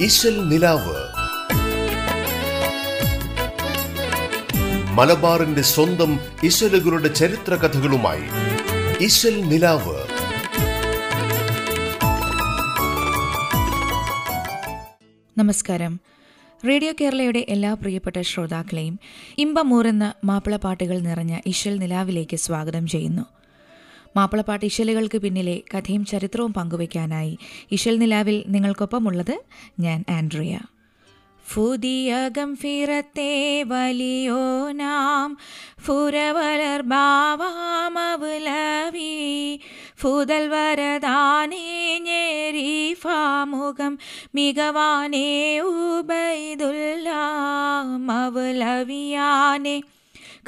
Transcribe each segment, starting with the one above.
ഇശൽ നിലാവ്. മലബാറിന്റെ സ്വന്തം ഇശലുകളുടെ ചരിത്ര കഥകളുമായി ഇശൽ നിലാവ്. നമസ്കാരം. റേഡിയോ കേരളയുടെ എല്ലാ പ്രിയപ്പെട്ട ശ്രോതാക്കളെയും മാപ്പിള പാട്ടുകൾ നിറഞ്ഞ ഇശൽ നിലാവിലേക്ക് സ്വാഗതം ചെയ്യുന്നു. മാപ്പിളപ്പാട്ട് ഇശലുകൾക്ക് പിന്നിലെ കഥയും ചരിത്രവും പങ്കുവയ്ക്കാനായി ഇശൽ നിലാവിൽ നിങ്ങൾക്കൊപ്പമുള്ളത് ഞാൻ ആൻഡ്രിയ. പുതിയ ഗംഭീരത്തെ വലിയോനാം ഫുരവലർ ഭാവാമവുലവി ഫുതൽ വരദാനേ ഞെരീഫാമുഖം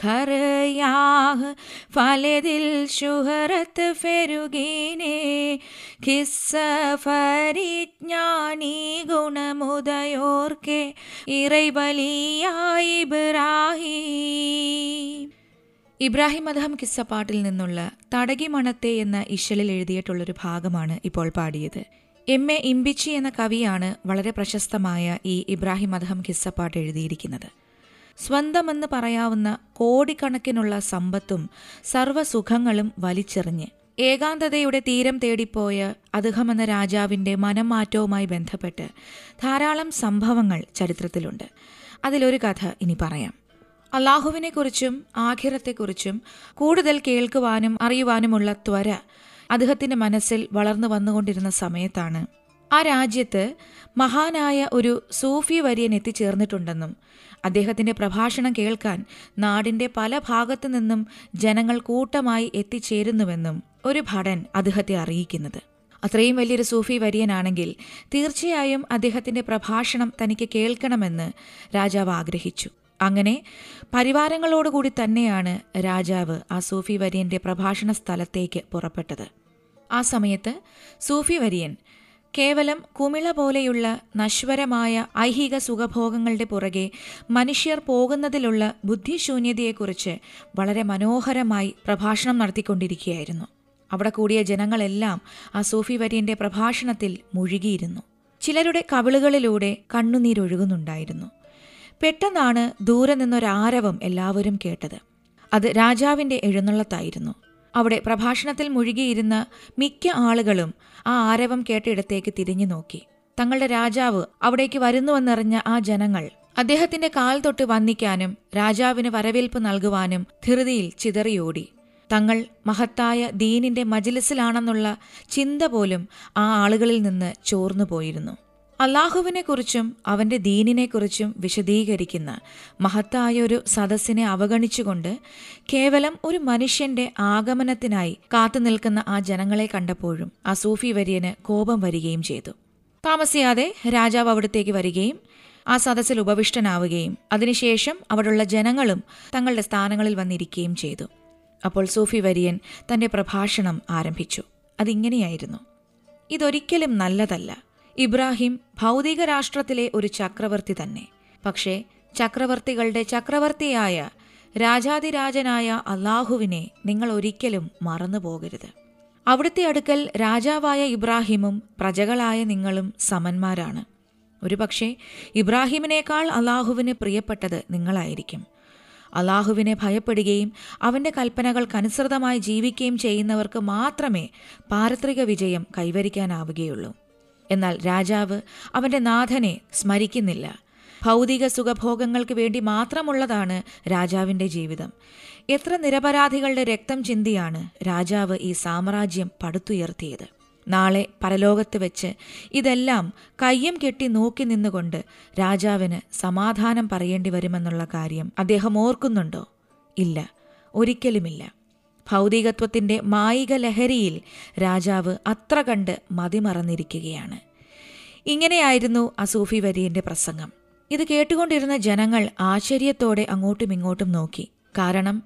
ഖറയാഹ് ഫലതിൽ ശുഹറത്ത് ഫെരുഗീനെ കിസ്സ ഫരിജ്ഞാനി ഗുണമുദയോർക്കെ ഇറൈബലിയായി ഇബ്രാഹിം. ഇബ്രാഹിം കിസ്സ പാട്ടിൽ നിന്നുള്ള തടകി മണത്തെ എന്ന ഇശലിൽ എഴുതിയിട്ടുള്ളൊരു ഭാഗമാണ് ഇപ്പോൾ പാടിയത്. എം. എ. ഇമ്പിച്ചി എന്ന കവിയാണ് വളരെ പ്രശസ്തമായ ഈ ഇബ്രാഹിം അദഹം കിസ്സപ്പാട്ട് എഴുതിയിരിക്കുന്നത്. സ്വന്തമെന്ന് പറയാവുന്ന കോടിക്കണക്കിനുള്ള സമ്പത്തും സർവസുഖങ്ങളും വലിച്ചെറിഞ്ഞ്. ഏകാന്തതയുടെ തീരം തേടിപ്പോയ അദ്ദേഹം എന്ന രാജാവിന്റെ മനംമാറ്റവുമായി ബന്ധപ്പെട്ട് ധാരാളം സംഭവങ്ങൾ ചരിത്രത്തിലുണ്ട്. അതിലൊരു കഥ ഇനി പറയാം. അള്ളാഹുവിനെക്കുറിച്ചും ആഖിറത്തെക്കുറിച്ചും കൂടുതൽ കേൾക്കുവാനും അറിയുവാനുമുള്ള ത്വര അദ്ദേഹത്തിന്റെ മനസ്സിൽ വളർന്നു വന്നുകൊണ്ടിരുന്ന സമയത്താണ് ആ രാജ്യത്ത് മഹാനായ ഒരു സൂഫി വര്യൻ എത്തിച്ചേർന്നിട്ടുണ്ടെന്നും അദ്ദേഹത്തിന്റെ പ്രഭാഷണം കേൾക്കാൻ നാടിന്റെ പല ഭാഗത്തു നിന്നും ജനങ്ങൾ കൂട്ടമായി എത്തിച്ചേരുന്നുവെന്നും ഒരു ഭടൻ അദ്ദേഹത്തെ അറിയിക്കുന്നത്. അത്രയും വലിയൊരു സൂഫി വര്യനാണെങ്കിൽ തീർച്ചയായും അദ്ദേഹത്തിന്റെ പ്രഭാഷണം തനിക്ക് കേൾക്കണമെന്ന് രാജാവ് ആഗ്രഹിച്ചു. അങ്ങനെ പരിവാരങ്ങളോടുകൂടി തന്നെയാണ് രാജാവ് ആ സൂഫി വര്യന്റെ പ്രഭാഷണ സ്ഥലത്തേക്ക് പുറപ്പെട്ടത്. ആ സമയത്ത് സൂഫി വര്യൻ കേവലം കുമിള പോലെയുള്ള നശ്വരമായ ഐഹിക സുഖഭോഗങ്ങളുടെ പുറകെ മനുഷ്യർ പോകുന്നതിലുള്ള ബുദ്ധിശൂന്യതയെക്കുറിച്ച് വളരെ മനോഹരമായി പ്രഭാഷണം നടത്തിക്കൊണ്ടിരിക്കുകയായിരുന്നു. അവിടെ കൂടിയ ജനങ്ങളെല്ലാം ആ സൂഫി വര്യന്റെ പ്രഭാഷണത്തിൽ മുഴുകിയിരുന്നു. ചിലരുടെ കവിളുകളിലൂടെ കണ്ണുനീരൊഴുകുന്നുണ്ടായിരുന്നു പെട്ടെന്നാണ് ദൂരെ നിന്നൊരാരവം എല്ലാവരും കേട്ടത്. അത് രാജാവിന്റെ എഴുന്നള്ളത്തായിരുന്നു. അവിടെ പ്രഭാഷണത്തിൽ മുഴുകിയിരുന്ന മിക്ക ആളുകളും ആ ആരവം കേട്ടയിടത്തേക്ക് തിരിഞ്ഞു നോക്കി. തങ്ങളുടെ രാജാവ് അവിടേക്ക് വരുന്നുവെന്നറിഞ്ഞ ആ ജനങ്ങൾ അദ്ദേഹത്തിന്റെ കാൽ തൊട്ട് വന്ദിക്കാനും രാജാവിന് വരവേൽപ്പ് നൽകുവാനും ധൃതിയിൽ ചിതറിയോടി. തങ്ങൾ മഹത്തായ ദീനിന്റെ മജിലിസിലാണെന്നുള്ള ചിന്ത പോലും ആ ആളുകളിൽ നിന്ന് ചോർന്നുപോയിരുന്നു. അള്ളാഹുവിനെക്കുറിച്ചും അവന്റെ ദീനിനെക്കുറിച്ചും വിശദീകരിക്കുന്ന മഹത്തായ ഒരു സദസ്സിനെ അവഗണിച്ചുകൊണ്ട് കേവലം ഒരു മനുഷ്യന്റെ ആഗമനത്തിനായി കാത്തുനിൽക്കുന്ന ആ ജനങ്ങളെ കണ്ടപ്പോഴും ആ സൂഫി വര്യന് കോപം വരികയും ചെയ്തു. താമസിയാതെ രാജാവ് അവിടത്തേക്ക് വരികയും ആ സദസ്സിൽ ഉപവിഷ്ടനാവുകയും അതിനുശേഷം അവിടുള്ള ജനങ്ങളും തങ്ങളുടെ സ്ഥാനങ്ങളിൽ വന്നിരിക്കുകയും ചെയ്തു. അപ്പോൾ സൂഫി വര്യൻ തന്റെ പ്രഭാഷണം ആരംഭിച്ചു. അതിങ്ങനെയായിരുന്നു. ഇതൊരിക്കലും നല്ലതല്ല. ഇബ്രാഹിം ഭൗതിക രാഷ്ട്രത്തിലെ ഒരു ചക്രവർത്തി തന്നെ. പക്ഷേ ചക്രവർത്തികളുടെ ചക്രവർത്തിയായ രാജാതിരാജനായ അള്ളാഹുവിനെ നിങ്ങൾ ഒരിക്കലും മറന്നു പോകരുത്. അവിടുത്തെ അടുക്കൽ രാജാവായ ഇബ്രാഹിമും പ്രജകളായ നിങ്ങളും സമന്മാരാണ്. ഒരുപക്ഷെ ഇബ്രാഹിമിനേക്കാൾ അള്ളാഹുവിന് പ്രിയപ്പെട്ടത് നിങ്ങളായിരിക്കും. അള്ളാഹുവിനെ ഭയപ്പെടുകയും അവന്റെ കൽപ്പനകൾക്കനുസൃതമായി ജീവിക്കുകയും ചെയ്യുന്നവർക്ക് മാത്രമേ പാരത്രിക വിജയം കൈവരിക്കാനാവുകയുള്ളൂ. എന്നാൽ രാജാവ് അവന്റെ നാഥനെ സ്മരിക്കുന്നില്ല. ഭൗതിക സുഖഭോഗങ്ങൾക്ക് വേണ്ടി മാത്രമുള്ളതാണ് രാജാവിന്റെ ജീവിതം. എത്ര നിരപരാധികളുടെ രക്തം ചിന്തിയാണ് രാജാവ് ഈ സാമ്രാജ്യം പടുത്തുയർത്തിയത്. നാളെ പരലോകത്ത് വെച്ച് ഇതെല്ലാം കയ്യും കെട്ടി നോക്കി നിന്നുകൊണ്ട് രാജാവിന് സമാധാനം പറയേണ്ടി വരുമെന്നുള്ള കാര്യം അദ്ദേഹം ഓർക്കുന്നുണ്ടോ? ഇല്ല. ഒരിക്കലുമില്ല. ഭൗതികത്വത്തിന്റെ മായിക ലഹരിയിൽ രാജാവ് അത്ര കണ്ട് മതിമറന്നിരിക്കുകയാണ്. ഇങ്ങനെയായിരുന്നു അസൂഫി വര്യന്റെ പ്രസംഗം. ഇത് കേട്ടുകൊണ്ടിരുന്ന ജനങ്ങൾ ആശ്ചര്യത്തോടെ അങ്ങോട്ടും ഇങ്ങോട്ടും നോക്കി. കാരണം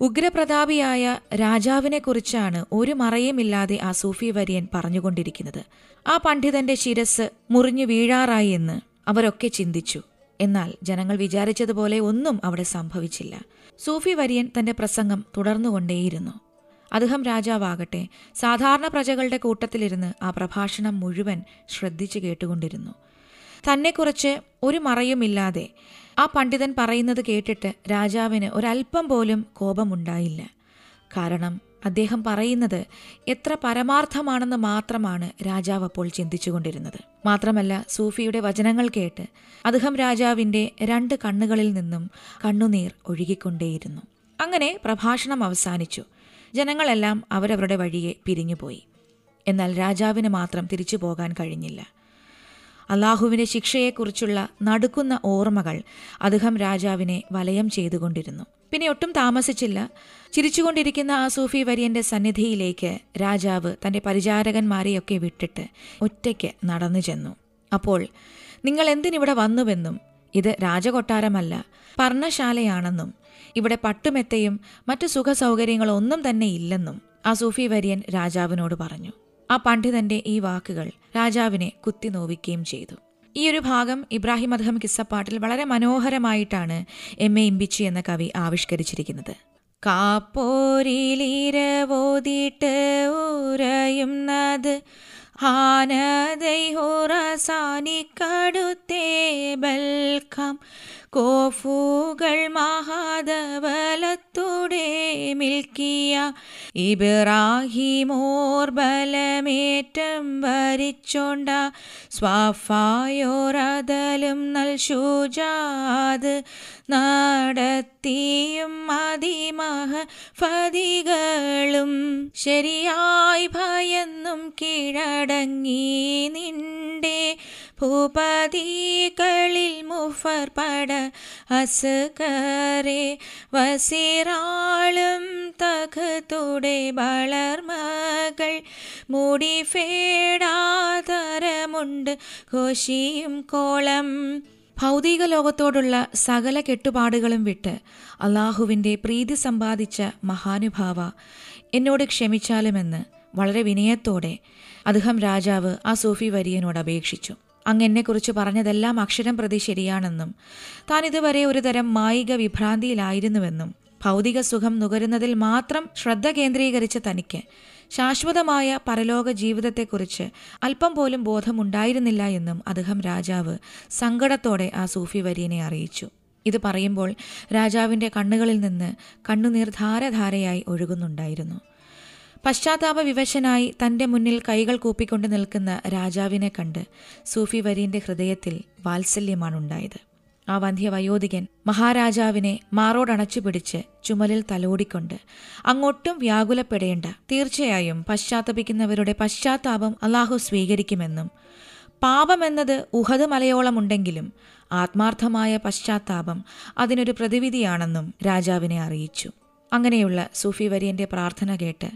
ഉഗ്രപ്രതാപിയായ രാജാവിനെക്കുറിച്ചാണ് ഒരു മറയുമില്ലാതെ ആ സൂഫി വര്യൻ പറഞ്ഞുകൊണ്ടിരിക്കുന്നത്. ആ പണ്ഡിതന്റെ ശിരസ് മുറിഞ്ഞു വീഴാറായി എന്ന് അവരൊക്കെ ചിന്തിച്ചു. എന്നാൽ ജനങ്ങൾ വിചാരിച്ചതുപോലെ ഒന്നും അവിടെ സംഭവിച്ചില്ല. സൂഫി വര്യൻ തന്റെ പ്രസംഗം തുടർന്നുകൊണ്ടേയിരുന്നു. അദ്ദേഹം രാജാവാകട്ടെ സാധാരണ പ്രജകളുടെ കൂട്ടത്തിലിരുന്ന് ആ പ്രഭാഷണം മുഴുവൻ ശ്രദ്ധിച്ചു കേട്ടുകൊണ്ടിരുന്നു. തന്നെക്കുറിച്ച് ഒരു മറയുമില്ലാതെ ആ പണ്ഡിതൻ പറയുന്നത് കേട്ടിട്ട് രാജാവിന് ഒരല്പം പോലും കോപമുണ്ടായില്ല. കാരണം അദ്ദേഹം പറയുന്നത് എത്ര പരമാർത്ഥമാണെന്ന് മാത്രമാണ് രാജാവ് അപ്പോൾ ചിന്തിച്ചുകൊണ്ടിരുന്നത്. മാത്രമല്ല സൂഫിയുടെ വചനങ്ങൾ കേട്ട് അദ്ദേഹം രാജാവിന്റെ രണ്ട് കണ്ണുകളിൽ നിന്നും കണ്ണുനീർ ഒഴുകിക്കൊണ്ടേയിരുന്നു. അങ്ങനെ പ്രഭാഷണം അവസാനിച്ചു. ജനങ്ങളെല്ലാം അവരവരുടെ വഴിയെ പിരിഞ്ഞുപോയി. എന്നാൽ രാജാവിന് മാത്രം തിരിച്ചു പോകാൻ കഴിഞ്ഞില്ല. അള്ളാഹുവിന്റെ ശിക്ഷയെക്കുറിച്ചുള്ള നടുക്കുന്ന ഓർമ്മകൾ അദ്ദേഹം രാജാവിനെ വലയം ചെയ്തുകൊണ്ടിരുന്നു. പിന്നെ ഒട്ടും താമസിച്ചില്ല. ചിരിച്ചുകൊണ്ടിരിക്കുന്ന ആ സൂഫി വര്യന്റെ സന്നിധിയിലേക്ക് രാജാവ് തന്റെ പരിചാരകന്മാരെയൊക്കെ വിട്ടിട്ട് ഒറ്റയ്ക്ക് നടന്നു ചെന്നു. അപ്പോൾ നിങ്ങൾ എന്തിനിവിടെ വന്നുവെന്നും ഇത് രാജകൊട്ടാരമല്ല പർണശാലയാണെന്നും ഇവിടെ പട്ടുമെത്തയും മറ്റു സുഖസൗകര്യങ്ങളൊന്നും തന്നെ ഇല്ലെന്നും ആ സൂഫി വര്യൻ രാജാവിനോട് പറഞ്ഞു. ആ പണ്ഡിതന്റെ ഈ വാക്കുകൾ രാജാവിനെ കുത്തി നോവിക്കുകയും ചെയ്തു. ഈ ഒരു ഭാഗം ഇബ്രാഹിം അദ്ഹം കിസ്സപ്പാട്ടിൽ വളരെ മനോഹരമായിട്ടാണ് എം എ ഇമ്പിച്ചി എന്ന കവി ആവിഷ്കരിച്ചിരിക്കുന്നത്. കാപ്പോരിലിരവോതിട്ട് ഉറയുന്നത് ആനദൈ ഹോറസാനിക്കടുത്തേ ബൽക്കാം കോഫുകൾ മഹാദവലത്തൂടെ മിൽക്കിയ ഇബ്രാഹിമോർ ബലമേറ്റം വരിച്ചോണ്ട സ്വാഫായോരതലും നൽ ശുജാത് നടത്തിയും അതിമഹ ഫതികളും ശരിയായി ഭയന്നും കീഴടങ്ങി നിന്റെ ഭൂപതികളിൽ മുഫർ പട അസുകരെ വസിറാളും തകത്തുടെ വളർമകൾ മുടി ഫേടാതരമുണ്ട് ഘോഷിയും കോളം. ഭൗതിക ലോകത്തോടുള്ള സകല കെട്ടുപാടുകളും വിട്ട് അള്ളാഹുവിന്റെ പ്രീതി സമ്പാദിച്ച മഹാനുഭാവ. എന്നോട് ക്ഷമിച്ചാലുമെന്ന് വളരെ വിനയത്തോടെ അദ്ദേഹം രാജാവ് ആ സൂഫി വര്യനോട് അപേക്ഷിച്ചു. അങ്ങ് എന്നെക്കുറിച്ച് പറഞ്ഞതെല്ലാം അക്ഷരം പ്രതി ശരിയാണെന്നും താൻ ഇതുവരെ ഒരു തരം മായിക വിഭ്രാന്തിയിലായിരുന്നുവെന്നും ഭൗതിക സുഖം നുകരുന്നതിൽ മാത്രം ശ്രദ്ധ കേന്ദ്രീകരിച്ച തനിക്ക് ശാശ്വതമായ പരലോക ജീവിതത്തെക്കുറിച്ച് അല്പം പോലും ബോധമുണ്ടായിരുന്നില്ല എന്നും അദ്ദേഹം രാജാവ് സങ്കടത്തോടെ ആ സൂഫി വര്യനെ അറിയിച്ചു. ഇത് പറയുമ്പോൾ രാജാവിന്റെ കണ്ണുകളിൽ നിന്ന് കണ്ണുനീർ ധാരധാരയായി ഒഴുകുന്നുണ്ടായിരുന്നു. പശ്ചാത്താപ വിവശനായി തന്റെ മുന്നിൽ കൈകൾ കൂപ്പിക്കൊണ്ട് നിൽക്കുന്ന രാജാവിനെ കണ്ട് സൂഫി വരീന്റെ ഹൃദയത്തിൽ വാത്സല്യമാണുണ്ടായത്. ആ വന്ധ്യ വയോധികൻ മഹാരാജാവിനെ മാറോടണച്ചു പിടിച്ച് ചുമലിൽ തലോടിക്കൊണ്ട് അങ്ങോട്ടും വ്യാകുലപ്പെടേണ്ട. തീർച്ചയായും പശ്ചാത്തപിക്കുന്നവരുടെ പശ്ചാത്താപം അള്ളാഹു സ്വീകരിക്കുമെന്നും പാപമെന്നത് ഉഹത് മലയോളമുണ്ടെങ്കിലും ആത്മാർത്ഥമായ പശ്ചാത്താപം അതിനൊരു പ്രതിവിധിയാണെന്നും രാജാവിനെ അറിയിച്ചു. അങ്ങനെയുള്ള സൂഫി വര്യന്റെ പ്രാർത്ഥന കേട്ട്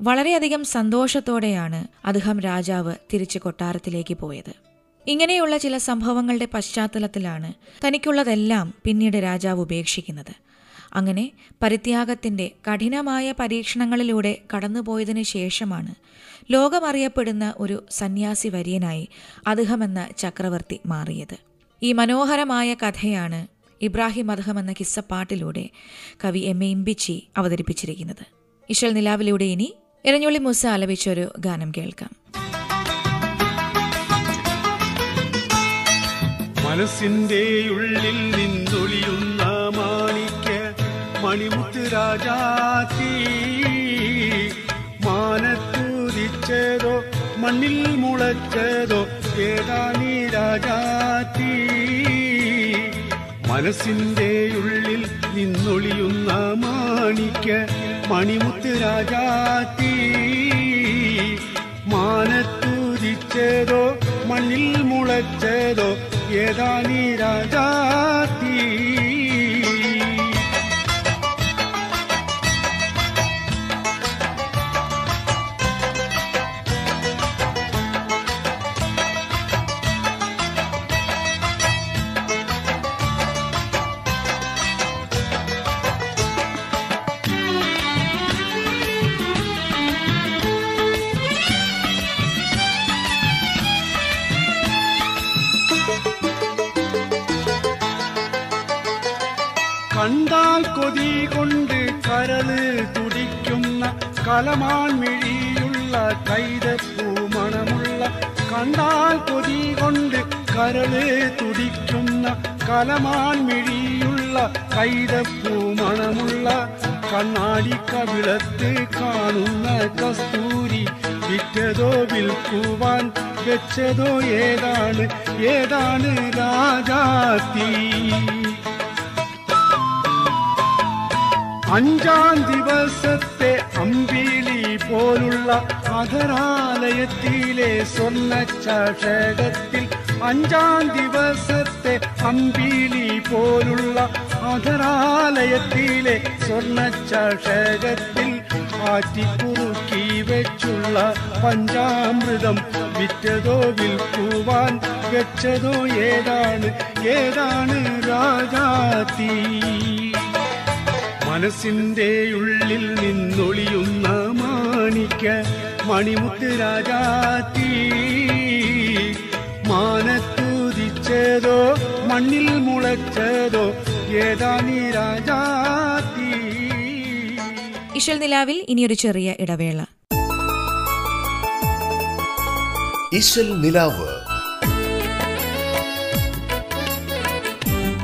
വളരെയധികം സന്തോഷത്തോടെയാണ് അദ്ദേഹം രാജാവ് തിരിച്ച് കൊട്ടാരത്തിലേക്ക് പോയത്. ഇങ്ങനെയുള്ള ചില സംഭവങ്ങളുടെ പശ്ചാത്തലത്തിലാണ് തനിക്കുള്ളതെല്ലാം പിന്നീട് രാജാവ് ഉപേക്ഷിക്കുന്നത്. അങ്ങനെ പരിത്യാഗത്തിന്റെ കഠിനമായ പരീക്ഷണങ്ങളിലൂടെ കടന്നുപോയതിനു ശേഷമാണ് ലോകമറിയപ്പെടുന്ന ഒരു സന്യാസി വര്യനായി അദ്ദേഹമെന്ന ചക്രവർത്തി മാറിയത്. ഈ മനോഹരമായ കഥയാണ് ഇബ്രാഹിം അദ്ഹം എന്ന കിസ്സപ്പാട്ടിലൂടെ കവി എം എ ഇമ്പിച്ചി അവതരിപ്പിച്ചിരിക്കുന്നത്. ഇഷൽ നിലാവിലൂടെ ഇനി ഇരഞ്ഞോളി മൂസ ആലപിച്ചൊരു ഗാനം കേൾക്കാം. മനസ്സിന്റെ ഉള്ളിൽ നിന്നൊളിയുന്ന മാണിക്യ മണിമുത്ത് രാജാത്തി മാനത്തുദിച്ചതോ മണ്ണിൽ മുളച്ചതോ ഏതാനീ രാജാത്തി മനസ്സിന്റെ ഉള്ളിൽ നിന്നൊളിയുന്ന മാണിക്യ മണിമുത്ത് രാജാത്തി മാനത്തുദിച്ചതോ മണ്ണിൽ മുളച്ചതോ ഏതാനീ രാജാത്തി കണ്ടാൽ കൊതി കൊണ്ട് കരൾ തുടിക്കുന്ന കലമാൻ മിഴിയുള്ള കൈതപ്പൂ മണമുള്ള കണ്ടാൽ കൊതി കൊണ്ട് കരൾ തുടിക്കുന്ന കലമാൻ മിഴിയുള്ള കൈതപ്പൂ മണമുള്ള കണ്ണാടി കവിളത്ത് കാണുന്ന കസ്തൂരി വിറ്റതോ വിൽക്കുവാൻ വെച്ചതോ ഏതാണ്? ഏതാണ് രാജാത്തി അഞ്ചാം ദിവസത്തെ അമ്പിളി പോലുള്ള അധരാലയത്തിലെ സ്വർണ ചഷകത്തിൽ അഞ്ചാം ദിവസത്തെ അമ്പിളി പോലുള്ള അധരാലയത്തിലെ സ്വർണ ചഷകത്തിൽ ആറ്റിക്കുറുക്കി വെച്ചുള്ള പഞ്ചാമൃതം വിറ്റതോ വിൽക്കുവാൻ വെച്ചതോ ഏതാണ്? ഏതാണ് രാജാത്തി മനസ്സിന്റെ ഉള്ളിൽ നിന്നൊളിയുന്ന മാണിക്ക മണിമുത്ത് രാജാത്തി. മാനത്തുതിച്ചതോ മണ്ണിൽ മുളച്ചതോ ഏതാ നീ രാജാത്തി? ഇശൽ നിലാവിൽ ഇനിയൊരു ചെറിയ ഇടവേള. ഇശൽ നിലാവ്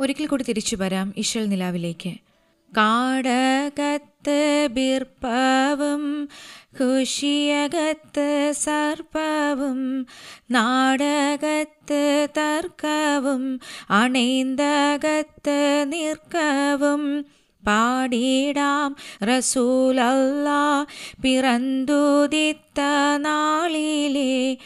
ഒരിക്കൽ കൂടി തിരിച്ചു വരാം ഇശൽ നിലാവിലേക്ക്. കാടകത്ത് ബിർപ്പവും കുശിയകത്ത് സർപ്പവും നാടകത്ത് തർക്കവും അണൈന്തകത്ത് നിർക്കവും പാടിടാം റസൂലല്ല. പിറന്തുദിത്ത നാളിലെ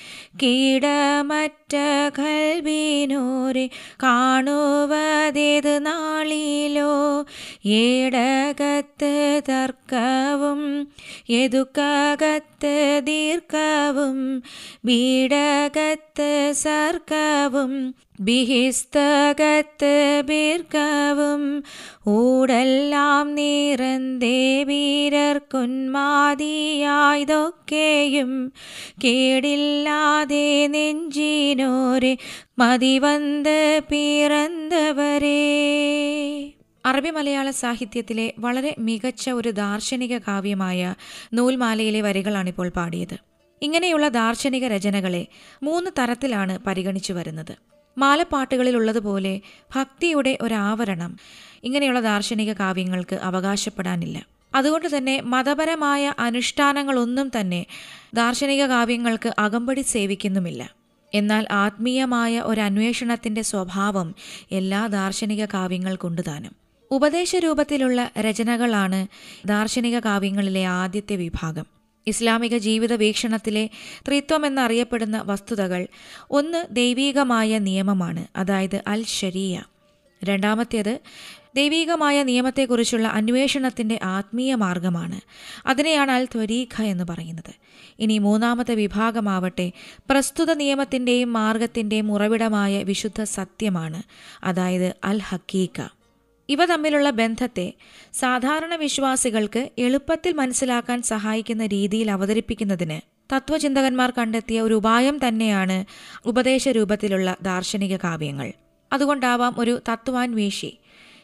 കീടമറ്റ കൽവിനൂരെ കാണുവതേത് നാളിലോ? ഏടകത്ത് തർക്കവും എതുക്കകത്ത് ദീർഘവും വീടകത്ത് സർക്കവും ബിഹിസ്തകത്ത് ബീർക്കവും ഊടെല്ലാം നീറന്തേ വീരർക്കുന്മാതിയായതൊക്കെയും കേടില്ലാതെ നെഞ്ചിനോരെ മതിവന്ത് പിറന്തവരേ അറബി മലയാള സാഹിത്യത്തിലെ വളരെ മികച്ച ഒരു ദാർശനിക കാവ്യമായ നൂൽമാലയിലെ വരികളാണിപ്പോൾ പാടിയത്. ഇങ്ങനെയുള്ള ദാർശനിക രചനകളെ മൂന്ന് തരത്തിലാണ് പരിഗണിച്ചു വരുന്നത്. മാലപ്പാട്ടുകളിലുള്ളതുപോലെ ഭക്തിയുടെ ഒരാവരണം. ഇങ്ങനെയുള്ള ദാർശനിക കാവ്യങ്ങൾക്ക് അവകാശപ്പെടാനില്ല. അതുകൊണ്ട് തന്നെ മതപരമായ അനുഷ്ഠാനങ്ങളൊന്നും തന്നെ ദാർശനിക കാവ്യങ്ങൾക്ക് അകമ്പടി സേവിക്കുന്നുമില്ല. എന്നാൽ ആത്മീയമായ ഒരു അന്വേഷണത്തിന്റെ സ്വഭാവം എല്ലാ ദാർശനിക കാവ്യങ്ങൾക്കുണ്ട് താനും ഉപദേശ രൂപത്തിലുള്ള രചനകളാണ് ദാർശനിക കാവ്യങ്ങളിലെ ആദ്യത്തെ വിഭാഗം. ഇസ്ലാമിക ജീവിത വീക്ഷണത്തിലെ ത്രിത്വം എന്നറിയപ്പെടുന്ന വസ്തുതകൾ ഒന്ന് ദൈവീകമായ നിയമമാണ് അതായത് അൽ ഷരിയ രണ്ടാമത്തേത് ദൈവീകമായ നിയമത്തെക്കുറിച്ചുള്ള അന്വേഷണത്തിന്റെ ആത്മീയ മാർഗമാണ്. അതിനെയാണ് അൽ ത്വരീഖ എന്ന് പറയുന്നത്. ഇനി മൂന്നാമത്തെ വിഭാഗമാവട്ടെ പ്രസ്തുത നിയമത്തിന്റെയും മാർഗത്തിന്റെയും ഉറവിടമായ വിശുദ്ധ സത്യമാണ് അതായത് അൽ ഹക്കീക്ക. ഇവ തമ്മിലുള്ള ബന്ധത്തെ സാധാരണ വിശ്വാസികൾക്ക് എളുപ്പത്തിൽ മനസ്സിലാക്കാൻ സഹായിക്കുന്ന രീതിയിൽ അവതരിപ്പിക്കുന്നതിന് തത്വചിന്തകന്മാർ കണ്ടെത്തിയ ഒരു ഉപായം തന്നെയാണ് ഉപദേശ രൂപത്തിലുള്ള ദാർശനിക കാവ്യങ്ങൾ. അതുകൊണ്ടാവാം ഒരു തത്വാൻവേഷി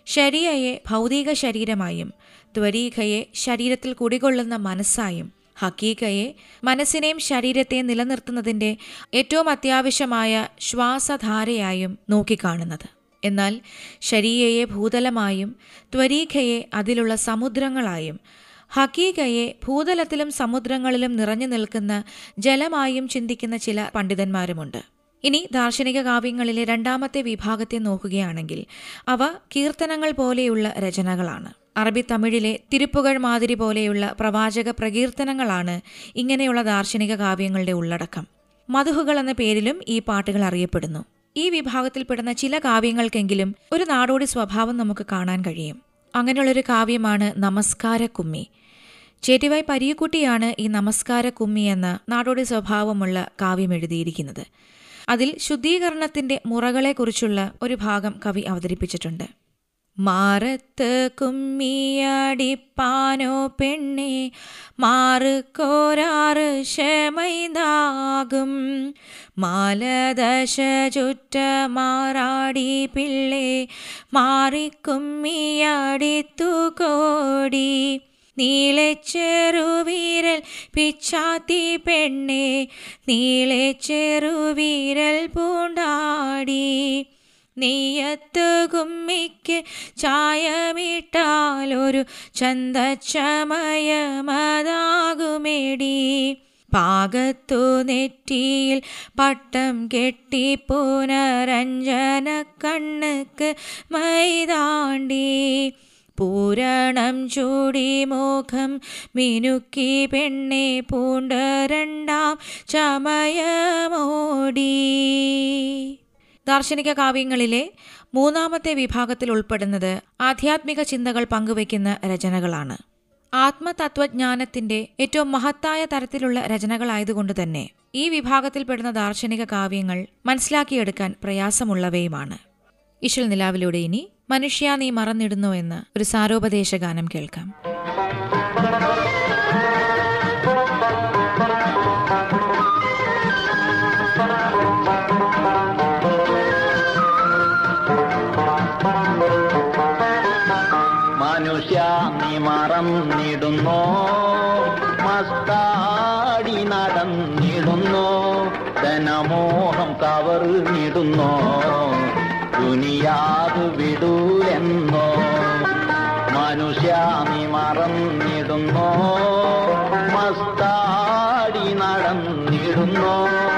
ശരിയയെ ഭൗതിക ശരീരമായും ത്വരീഖയെ ശരീരത്തിൽ കുടികൊള്ളുന്ന മനസ്സായും ഹക്കീഖയെ മനസ്സിനെയും ശരീരത്തെയും നിലനിർത്തുന്നതിന്റെ ഏറ്റവും അത്യാവശ്യമായ ശ്വാസധാരയായും നോക്കിക്കാണുന്നത്. എന്നാൽ ശരീയയെ ഭൂതലമായും ത്വരീഖയെ അതിലുള്ള സമുദ്രങ്ങളായും ഹക്കീകയെ ഭൂതലത്തിലും സമുദ്രങ്ങളിലും നിറഞ്ഞു നിൽക്കുന്ന ജലമായും ചിന്തിക്കുന്ന ചില പണ്ഡിതന്മാരുമുണ്ട്. ഇനി ദാർശനിക കാവ്യങ്ങളിലെ രണ്ടാമത്തെ വിഭാഗത്തെ നോക്കുകയാണെങ്കിൽ അവ കീർത്തനങ്ങൾ പോലെയുള്ള രചനകളാണ്. അറബി തമിഴിലെ തിരുപ്പുകൾ മാതിരി പോലെയുള്ള പ്രവാചക പ്രകീർത്തനങ്ങളാണ് ഇങ്ങനെയുള്ള ദാർശനിക കാവ്യങ്ങളുടെ ഉള്ളടക്കം. മധുഹുകൾ എന്ന പേരിലും ഈ പാട്ടുകൾ അറിയപ്പെടുന്നു. ഈ വിഭാഗത്തിൽപ്പെടുന്ന ചില കാവ്യങ്ങൾക്കെങ്കിലും ഒരു നാടോടി സ്വഭാവം നമുക്ക് കാണാൻ കഴിയും. അങ്ങനെയുള്ളൊരു കാവ്യമാണ് നമസ്കാര കുമ്മി ചേറ്റുവായ് പരീക്കുട്ടിയാണ് ഈ നമസ്കാര കുമ്മി എന്ന നാടോടി സ്വഭാവമുള്ള കാവ്യം എഴുതിയിരിക്കുന്നത്. അതിൽ ശുദ്ധീകരണത്തിന്റെ മുറകളെക്കുറിച്ചുള്ള ഒരു ഭാഗം കവി അവതരിപ്പിച്ചിട്ടുണ്ട്. മാറത്ത് കുമ്മിയടിപ്പാനോ പെണ്ണെ മാറുക്കോരാറ് ക്ഷമൈതാകും മാലദശ ചുറ്റ മാറാടി പിള്ളെ മാറിക്കുമ്മിയടിത്തു കോടി നീളച്ചെറുവീരൽ പിച്ചാത്തി പെണ്ണെ നീളച്ചെറുവീരൽ പൂണ്ടാടി. നെയ്യത്ത് കുമ്മിക്ക് ചായമിട്ടാലൊരു ചന്തച്ചമയമതാകുമേടി. പാകത്തു നെറ്റിയിൽ പട്ടം കെട്ടി പുനരഞ്ജന കണ്ണുക്ക് മൈതാണ്ടി. പൂരണം ചൂടി മുഖം മിനുക്കി പെണ്ണെ പൂണ്ട രണ്ടാം ചമയമോടി. ദാർശനിക കാവ്യങ്ങളിലെ മൂന്നാമത്തെ വിഭാഗത്തിൽ ഉൾപ്പെടുന്നത് ആധ്യാത്മിക ചിന്തകൾ പങ്കുവയ്ക്കുന്ന രചനകളാണ്. ആത്മതത്വജ്ഞാനത്തിന്റെ ഏറ്റവും മഹത്തായ തരത്തിലുള്ള രചനകളായതുകൊണ്ട് തന്നെ ഈ വിഭാഗത്തിൽപ്പെടുന്ന ദാർശനിക കാവ്യങ്ങൾ മനസ്സിലാക്കിയെടുക്കാൻ പ്രയാസമുള്ളവയുമാണ്. ഇശൽ നിലാവിലൂടെ ഇനി മനുഷ്യ നീ മറന്നിടുന്നു എന്ന് ഒരു സാരോപദേശ ഗാനം കേൾക്കാം. നീ മറന്നിടുന്നോ മസ്താടി നടന്നിടുന്നോ ധനമോഹം കവർന്നിടുന്നോ ദുനിയാതു വിടൂലെന്നോ. മനുഷ്യാമി മറന്നിടുന്നോ. മസ്താടി നടന്നിടുന്നോ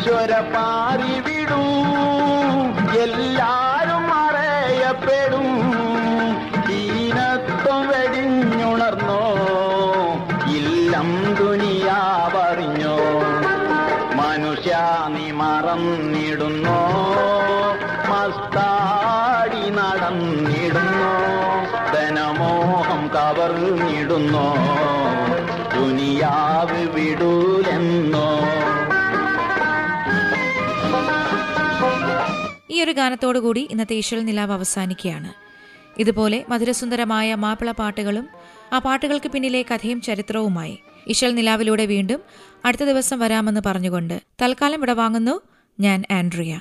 നശ്വര പാറിവിടും. എല്ലാരും അറിയപ്പെടും ഈനത്വം വെടിഞ്ഞുണർന്നോ? ഇല്ലം ദുനിയാവറിഞ്ഞോ മനുഷ്യ നീ മറന്നിടുന്നോ? മസ്താടി നടന്നിടുന്നോ? ധനമോഹം കവർന്നിടുന്നോ? ദുനിയാവ് വിടൂലെന്നോ ഈ ഒരു ഗാനത്തോടുകൂടി ഇന്നത്തെ ഈശ്വൽ നിലാവ് അവസാനിക്കുകയാണ്. ഇതുപോലെ മധുരസുന്ദരമായ മാപ്പിള പാട്ടുകളും ആ പാട്ടുകൾക്ക് പിന്നിലെ കഥയും ചരിത്രവുമായി ഇശൽ നിലാവിലൂടെ വീണ്ടും അടുത്ത ദിവസം വരാമെന്ന് പറഞ്ഞുകൊണ്ട് തൽക്കാലം ഇവിടെ വാങ്ങുന്നു. ഞാൻ ആൻഡ്രിയ.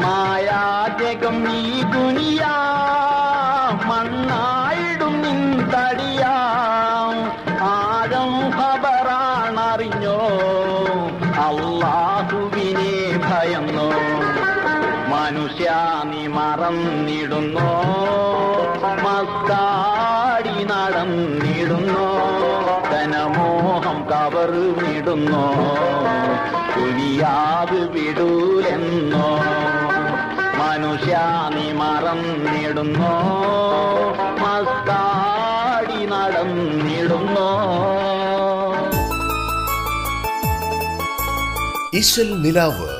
മായാജകം ദുനിയാ മനുഷ്യ നീ മറന്നിടുന്നോ. മസ്താടി നടന്നിടുന്നോ. ധനമോഹം കവർന്നിടുന്നോ. കുനിയാത് വിടൂലെന്നോ. മനുഷ്യ നീ മറന്നിടുന്നോ. മസ്താടി നടന്നിടുന്നോ. ഇശൽ നിലാവ്